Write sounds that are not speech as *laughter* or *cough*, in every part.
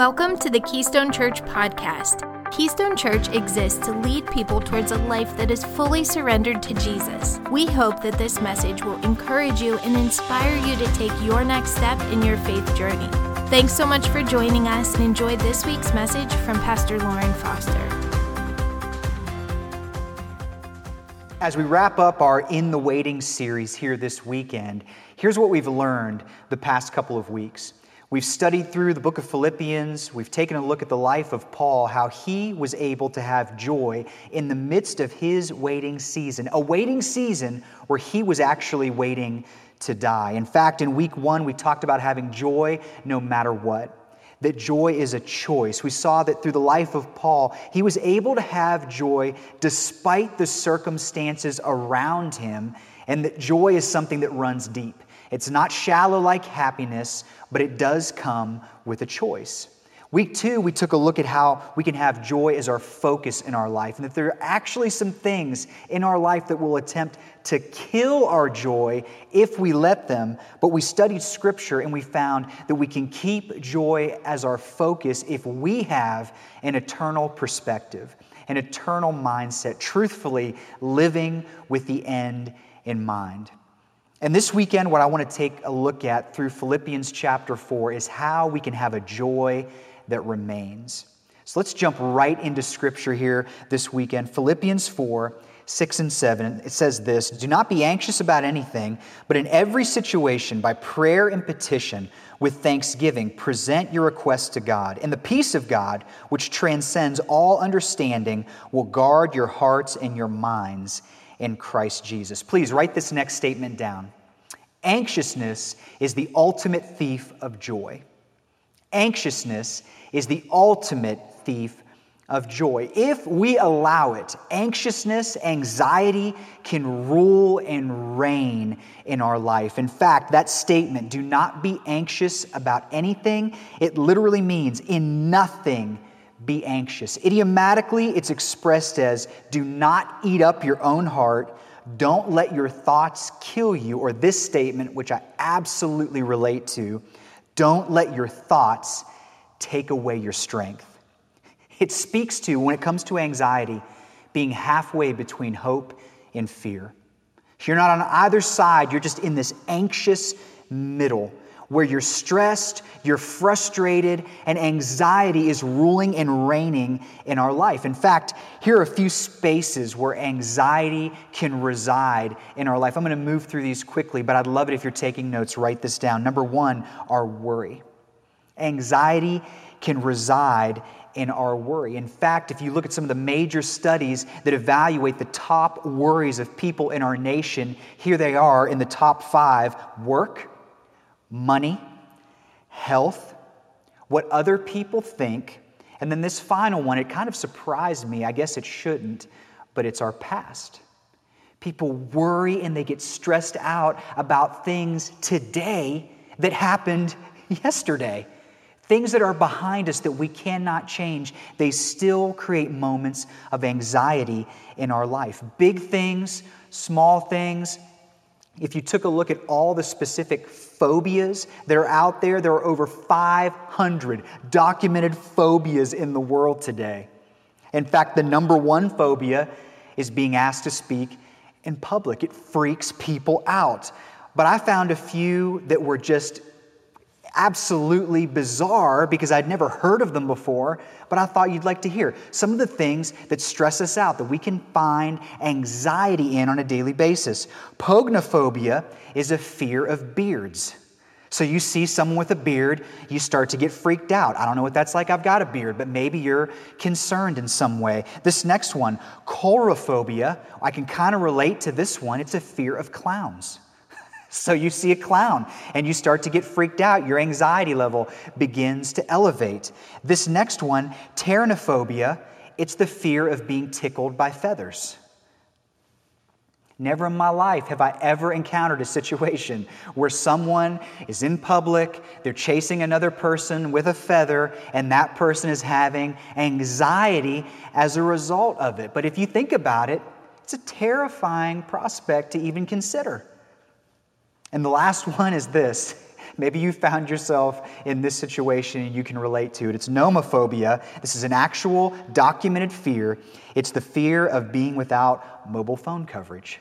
Welcome to the Keystone Church podcast. Keystone Church exists to lead people towards a life that is fully surrendered to Jesus. We hope that this message will encourage you and inspire you to take your next step in your faith journey. Thanks so much for joining us and enjoy this week's message from Pastor Lauren Foster. As we wrap up our In the Waiting series here this weekend, here's what we've learned the past couple of weeks. We've studied through the book of Philippians. We've taken a look at the life of Paul, how he was able to have joy in the midst of his waiting season, a waiting season where he was actually waiting to die. In fact, in week one, we talked about having joy no matter what. That joy is a choice. We saw that through the life of Paul, he was able to have joy despite the circumstances around him, and that joy is something that runs deep. It's not shallow like happiness, but it does come with a choice. Week two, we took a look at how we can have joy as our focus in our life, and that there are actually some things in our life that will attempt to kill our joy if we let them. But we studied scripture and we found that we can keep joy as our focus if we have an eternal perspective, an eternal mindset, truthfully living with the end in mind. And this weekend, what I want to take a look at through Philippians chapter 4 is how we can have a joy that remains. So let's jump right into scripture here this weekend. Philippians 4, 6 and 7. It says this Do not be anxious about anything, but in every situation, by prayer and petition, with thanksgiving, present your requests to God. And the peace of God, which transcends all understanding, will guard your hearts and your minds in Christ Jesus. Please write this next statement down. Anxiousness is the ultimate thief of joy. Anxiousness is the ultimate thief of joy. If we allow it, anxiousness, anxiety can rule and reign in our life. In fact, that statement, do not be anxious about anything, it literally means in nothing be anxious. Idiomatically, it's expressed as do not eat up your own heart, don't let your thoughts kill you, or this statement, which I absolutely relate to, don't let your thoughts take away your strength. It speaks to, when it comes to anxiety, being halfway between hope and fear. You're not on either side, you're just in this anxious middle where you're stressed, you're frustrated, and anxiety is ruling and reigning in our life. In fact, here are a few spaces where anxiety can reside in our life. I'm going to move through these quickly, but I'd love it if you're taking notes. Write this down. Number one, our worry. Anxiety can reside in our worry. In fact, if you look at some of the major studies that evaluate the top worries of people in our nation, here they are in the top five work, money, health, what other people think. And then this final one, it kind of surprised me. I guess it shouldn't, but it's our past. People worry and they get stressed out about things today that happened yesterday. Things that are behind us that we cannot change, they still create moments of anxiety in our life. Big things, small things, if you took a look at all the specific phobias that are out there, there are over 500 documented phobias in the world today. In fact, the number one phobia is being asked to speak in public. It freaks people out. But I found a few that were just absolutely bizarre because I'd never heard of them before, but I thought you'd like to hear some of the things that stress us out that we can find anxiety in on a daily basis. Pognophobia is a fear of beards. So you see someone with a beard, you start to get freaked out. I don't know what that's like. I've got a beard, but maybe you're concerned in some way. This next one, coulrophobia, I can kind of relate to this one. It's a fear of clowns. So you see a clown and you start to get freaked out. Your anxiety level begins to elevate. This next one, pteronophobia, it's the fear of being tickled by feathers. Never in my life have I ever encountered a situation where someone is in public, they're chasing another person with a feather, and that person is having anxiety as a result of it. But if you think about it, it's a terrifying prospect to even consider. And the last *laughs* one is this Maybe you found yourself in this situation and you can relate to it. It's nomophobia. This is an actual documented fear. It's the fear of being without mobile phone coverage.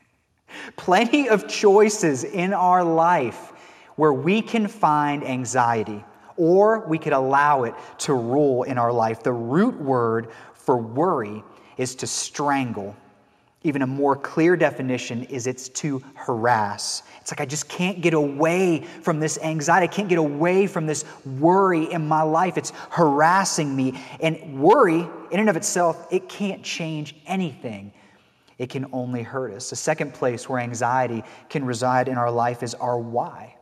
*laughs* Plenty of choices in our life where we can find anxiety or we could allow it to rule in our life. The root word for worry is to strangle. Even a more clear definition is it's to harass. It's like I just can't get away from this anxiety. I can't get away from this worry in my life. It's harassing me. And worry, in and of itself, it can't change anything. It can only hurt us. The second place where anxiety can reside in our life is our why.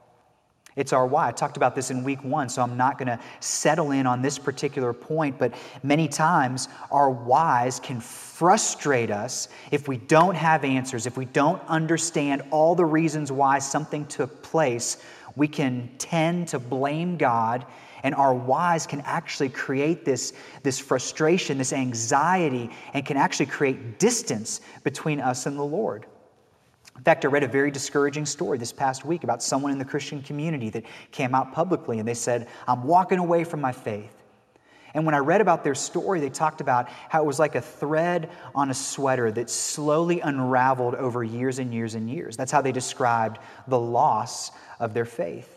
It's our why. I talked about this in week one, so I'm not going to settle in on this particular point, but many times our whys can frustrate us if we don't have answers, if we don't understand all the reasons why something took place. We can tend to blame God, and our whys can actually create this, this frustration, this anxiety, and can actually create distance between us and the Lord. In fact, I read a very discouraging story this past week about someone in the Christian community that came out publicly and they said, I'm walking away from my faith. And when I read about their story, they talked about how it was like a thread on a sweater that slowly unraveled over years and years and years. That's how they described the loss of their faith.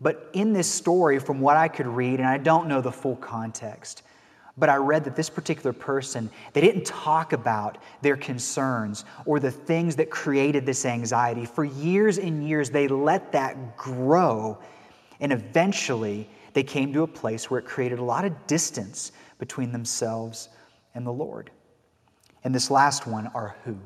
But in this story, from what I could read, and I don't know the full context, but I read that this particular person, they didn't talk about their concerns or the things that created this anxiety. For years and years, they let that grow. And eventually, they came to a place where it created a lot of distance between themselves and the Lord. And this last one, our who.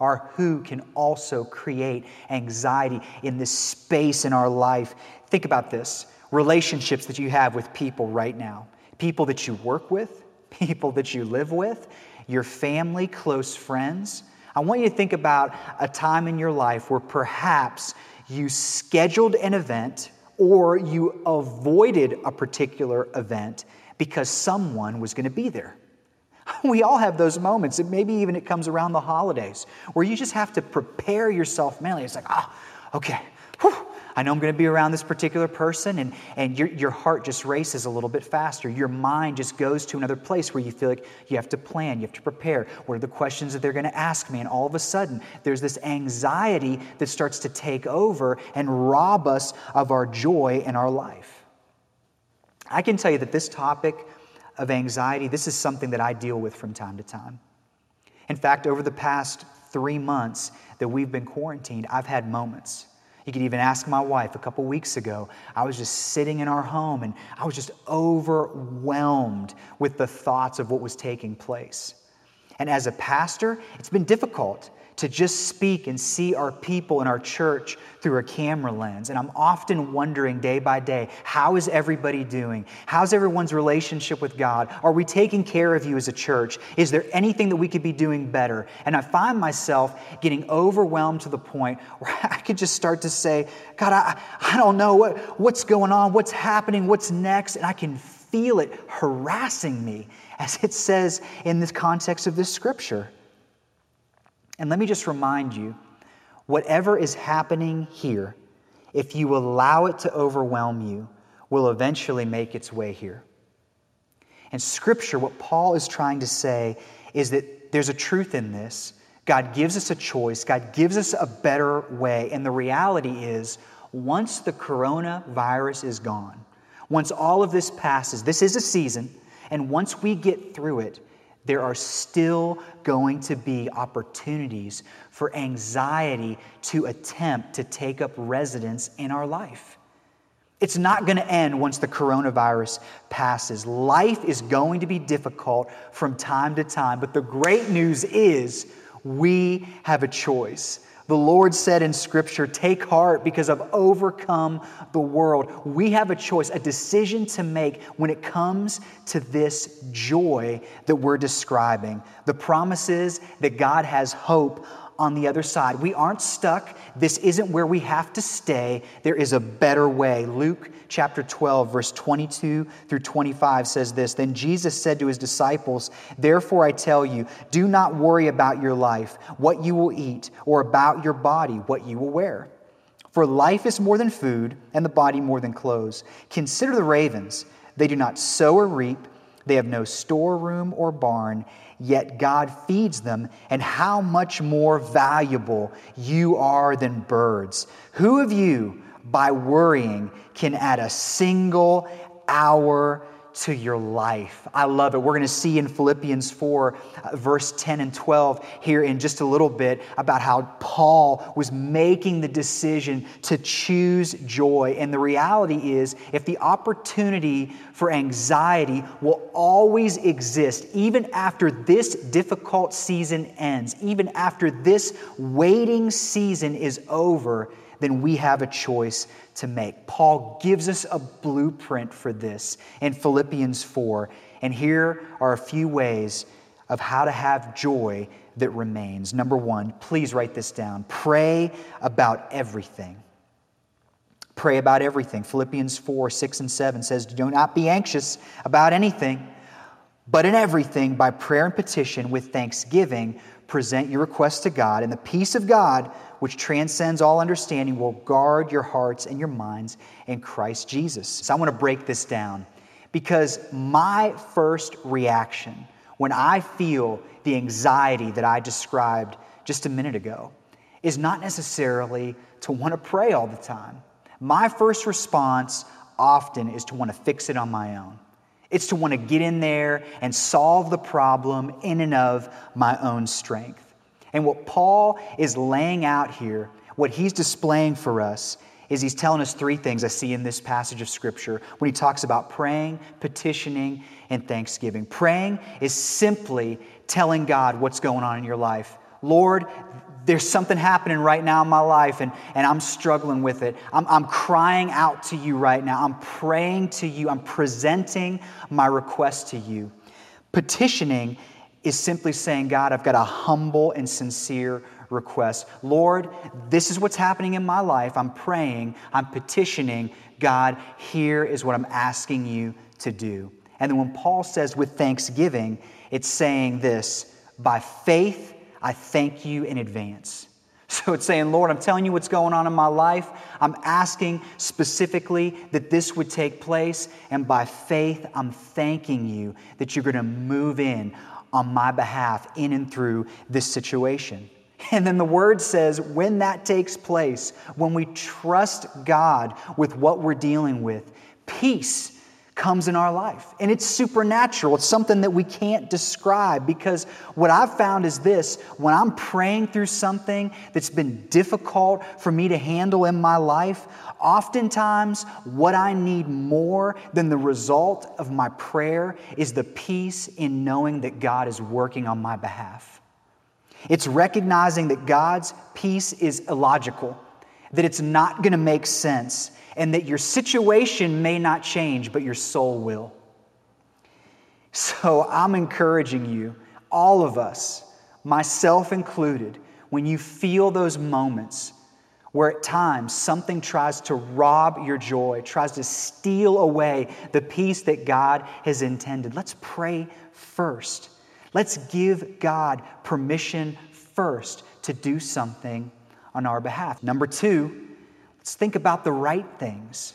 Our who can also create anxiety in this space in our life. Think about this relationships that you have with people right now people that you work with, *laughs* people that you live with, your family, close friends. I want you to think about a time in your life where perhaps you scheduled an event or you avoided a particular event because someone was going to be there. *laughs* We all have those moments, and maybe even it comes around the holidays, where you just have to prepare yourself mentally. It's like, ah, oh, okay, Whew. I know I'm going to be around this particular person, and, and your, your heart just races a little bit faster. Your mind just goes to another place where you feel like you have to plan, you have to prepare. What are the questions that they're going to ask me? And all of a sudden, there's this anxiety that starts to take over and rob us of our joy in our life. I can tell you that this topic of anxiety, this is something that I deal with from time to time. In fact, over the past three months that we've been quarantined, I've had moments you could even ask my wife a couple weeks ago. I was just sitting in our home and I was just overwhelmed with the thoughts of what was taking place. And as a pastor, it's been difficult to just speak and see our people and our church through a camera lens. And I'm often wondering day by day, how is everybody doing? How's everyone's relationship with God? Are we taking care of you as a church? Is there anything that we could be doing better? And I find myself getting overwhelmed to the point where *laughs* I could just start to say, God, I, I don't know what, what's going on, what's happening, what's next, and I can feel it harassing me, as it says in this context of this scripture. And let me just remind you whatever is happening here, if you allow it to overwhelm you, will eventually make its way here. And Scripture, what Paul is trying to say is that there's a truth in this. God gives us a choice, God gives us a better way. And the reality is, once the coronavirus is gone, once all of this passes, this is a season, and once we get through it, there are still going to be opportunities for anxiety to attempt to take up residence in our life. It's not going to end once the coronavirus passes. Life is going to be difficult from time to time, but the great news is we have a choice. The Lord said in Scripture, Take heart because I've overcome the world. We have a choice, a decision to make when it comes to this joy that we're describing. The promise is that God has hope on the other side. We aren't stuck. This isn't where we have to stay. There is a better way. Luke chapter 12, verse 22 through 25 says this Then Jesus said to his disciples, Therefore I tell you, do not worry about your life, what you will eat, or about your body, what you will wear. For life is more than food, and the body more than clothes. Consider the ravens. They do not sow or reap, they have no storeroom or barn, yet God feeds them. And how much more valuable you are than birds. Who of you, by worrying, can add a single hour to your life. I love it. We're going to see in Philippians 4, uh, verse 10 and 12, here in just a little bit, about how Paul was making the decision to choose joy. And the reality is, if the opportunity for anxiety will always exist, even after this difficult season ends, even after this waiting season is over, then we have a choice to make. Paul gives us a blueprint for this in Philippians 4. And here are a few ways of how to have joy that remains. Number one, please write this down pray about everything. Pray about everything. Philippians 4 6 and 7 says, Do not be anxious about anything, but in everything, by prayer and petition, with thanksgiving, present your requests to God, and the peace of God which transcends all understanding, will guard your hearts and your minds in Christ Jesus. So I want to break this down because my first reaction when I feel the anxiety that I described just a minute ago is not necessarily to want to pray all the time. My first response often is to want to fix it on my own. It's to want to get in there and solve the problem in and of my own strength. And what Paul is laying out here, what he's displaying for us, is he's telling us three things I see in this passage of Scripture when he talks about praying, petitioning, and thanksgiving. Praying is simply telling God what's going on in your life. Lord, there's something happening right now in my life and, and I'm struggling with it. I'm, I'm crying out to you right now. I'm praying to you. I'm presenting my request to you. Petitioning is simply saying, God, I've got a humble and sincere request. Lord, this is what's happening in my life. I'm praying, I'm petitioning. God, here is what I'm asking you to do. And then when Paul says with thanksgiving, it's saying this by faith, I thank you in advance. *laughs* So it's saying, Lord, I'm telling you what's going on in my life. I'm asking specifically that this would take place. And by faith, I'm thanking you that you're going to move in on my behalf in and through this situation. And then the word says when that takes place, when we trust God with what we're dealing with, peace comes in our life. And it's supernatural. It's something that we can't describe because what I've found is this when I'm praying through something that's been difficult for me to handle in my life, oftentimes what I need more than the result of my prayer is the peace in knowing that God is working on my behalf. It's recognizing that God's peace is illogical, that it's not going to make sense and that your situation may not change, but your soul will. So I'm encouraging you, all of us, myself included, when you feel those moments where at times something tries to rob your joy, tries to steal away the peace that God has intended, let's pray first. Let's give God permission first to do something on our behalf. Number two, Let's think about the right things.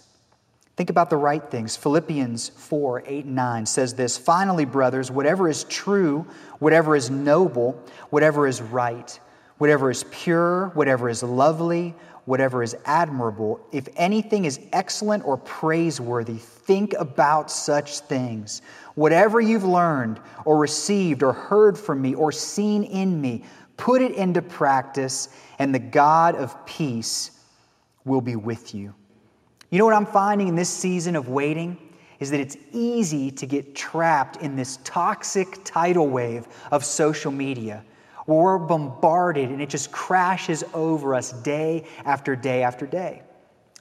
Think about the right things. Philippians 4 8 and 9 says this Finally, brothers, whatever is true, whatever is noble, whatever is right, whatever is pure, whatever is lovely, whatever is admirable, if anything is excellent or praiseworthy, think about such things. Whatever you've learned or received or heard from me or seen in me, put it into practice, and the God of peace will be with you. You know what I'm finding in this season of waiting? Is that it's easy to get trapped in this toxic tidal wave of social media where we're bombarded and it just crashes over us day after day after day.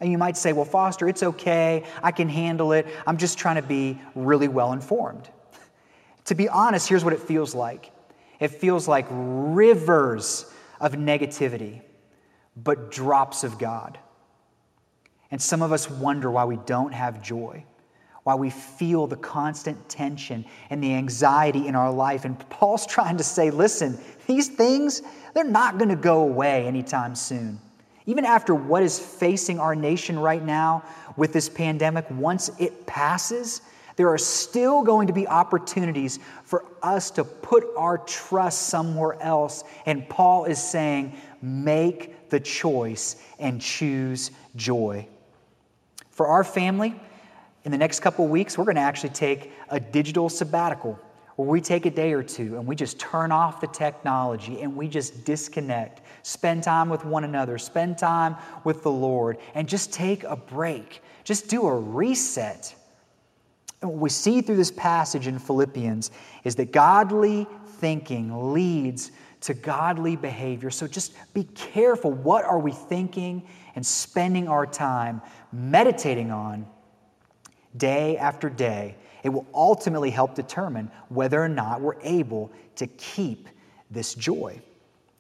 And you might say, well, Foster, it's okay. I can handle it. I'm just trying to be really well informed. to be honest, here's what it feels like it feels like rivers of negativity, but drops of God. And some of us wonder why we don't have joy, why we feel the constant tension and the anxiety in our life. And Paul's *laughs* trying to say, listen, these things, they're not going to go away anytime soon. Even after what is facing our nation right now with this pandemic, once it passes, there are still going to be opportunities for us to put our trust somewhere else. And Paul is saying, make the choice and choose joy. For our family, in the next couple weeks, we're going to actually take a digital sabbatical where we take a day or two and we just turn off the technology and we just disconnect, spend time with one another, spend time with the Lord, and just take a break. Just do a reset. And what we see through this passage in Philippians is that godly thinking leads to godly behavior. So just be careful. What are we thinking and spending our time meditating on day after day? It will ultimately help determine whether or not we're able to keep this joy.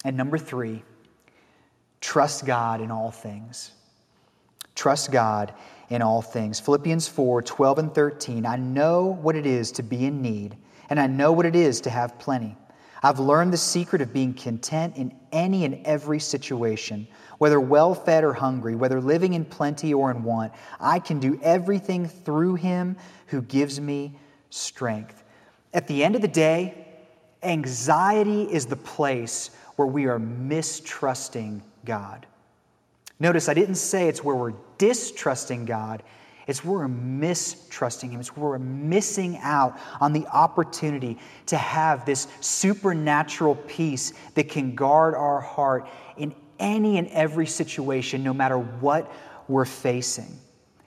And number three, trust God in all things. Trust God in all things. Philippians 4 12 and 13. I know what it is to be in need, and I know what it is to have plenty. I've learned the secret of being content in any and every situation, whether well fed or hungry, whether living in plenty or in want. I can do everything through him who gives me strength. At the end of the day, anxiety is the place where we are mistrusting God. Notice I didn't say it's where we're distrusting God, it's we're mistrusting Him. It's we're missing out on the opportunity to have this supernatural peace that can guard our heart in any and every situation, no matter what we're facing.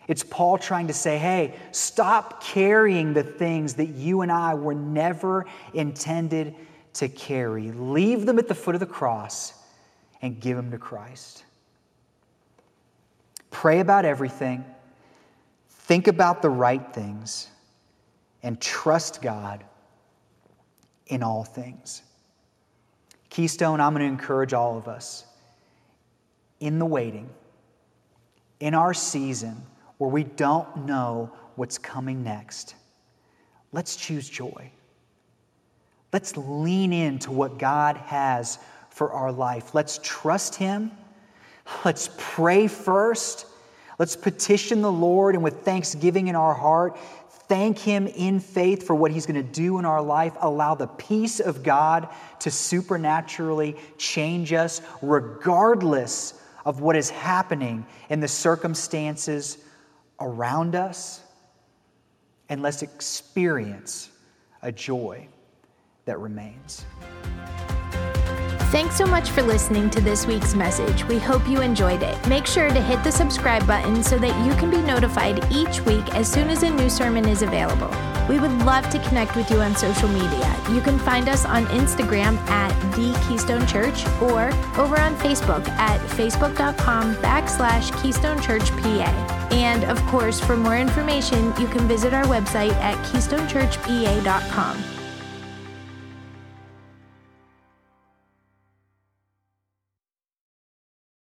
It's Paul trying to say, hey, stop carrying the things that you and I were never intended to carry. Leave them at the foot of the cross and give them to Christ. Pray about everything, think about the right things, and trust God in all things. Keystone, I'm going to encourage all of us in the waiting, in our season where we don't know what's coming next. Let's choose joy. Let's lean into what God has for our life. Let's trust Him Let's pray first. Let's petition the Lord and with thanksgiving in our heart, thank Him in faith for what He's going to do in our life. Allow the peace of God to supernaturally change us, regardless of what is happening in the circumstances around us. And let's experience a joy that remains. Thanks so much for listening to this week's message. We hope you enjoyed it. Make sure to hit the subscribe button so that you can be notified each week as soon as a new sermon is available. We would love to connect with you on social media. You can find us on Instagram at The Keystone Church or over on Facebook at facebook.com backslash Keystone Church PA. And of course, for more information, you can visit our website at keystonechurchpa.com.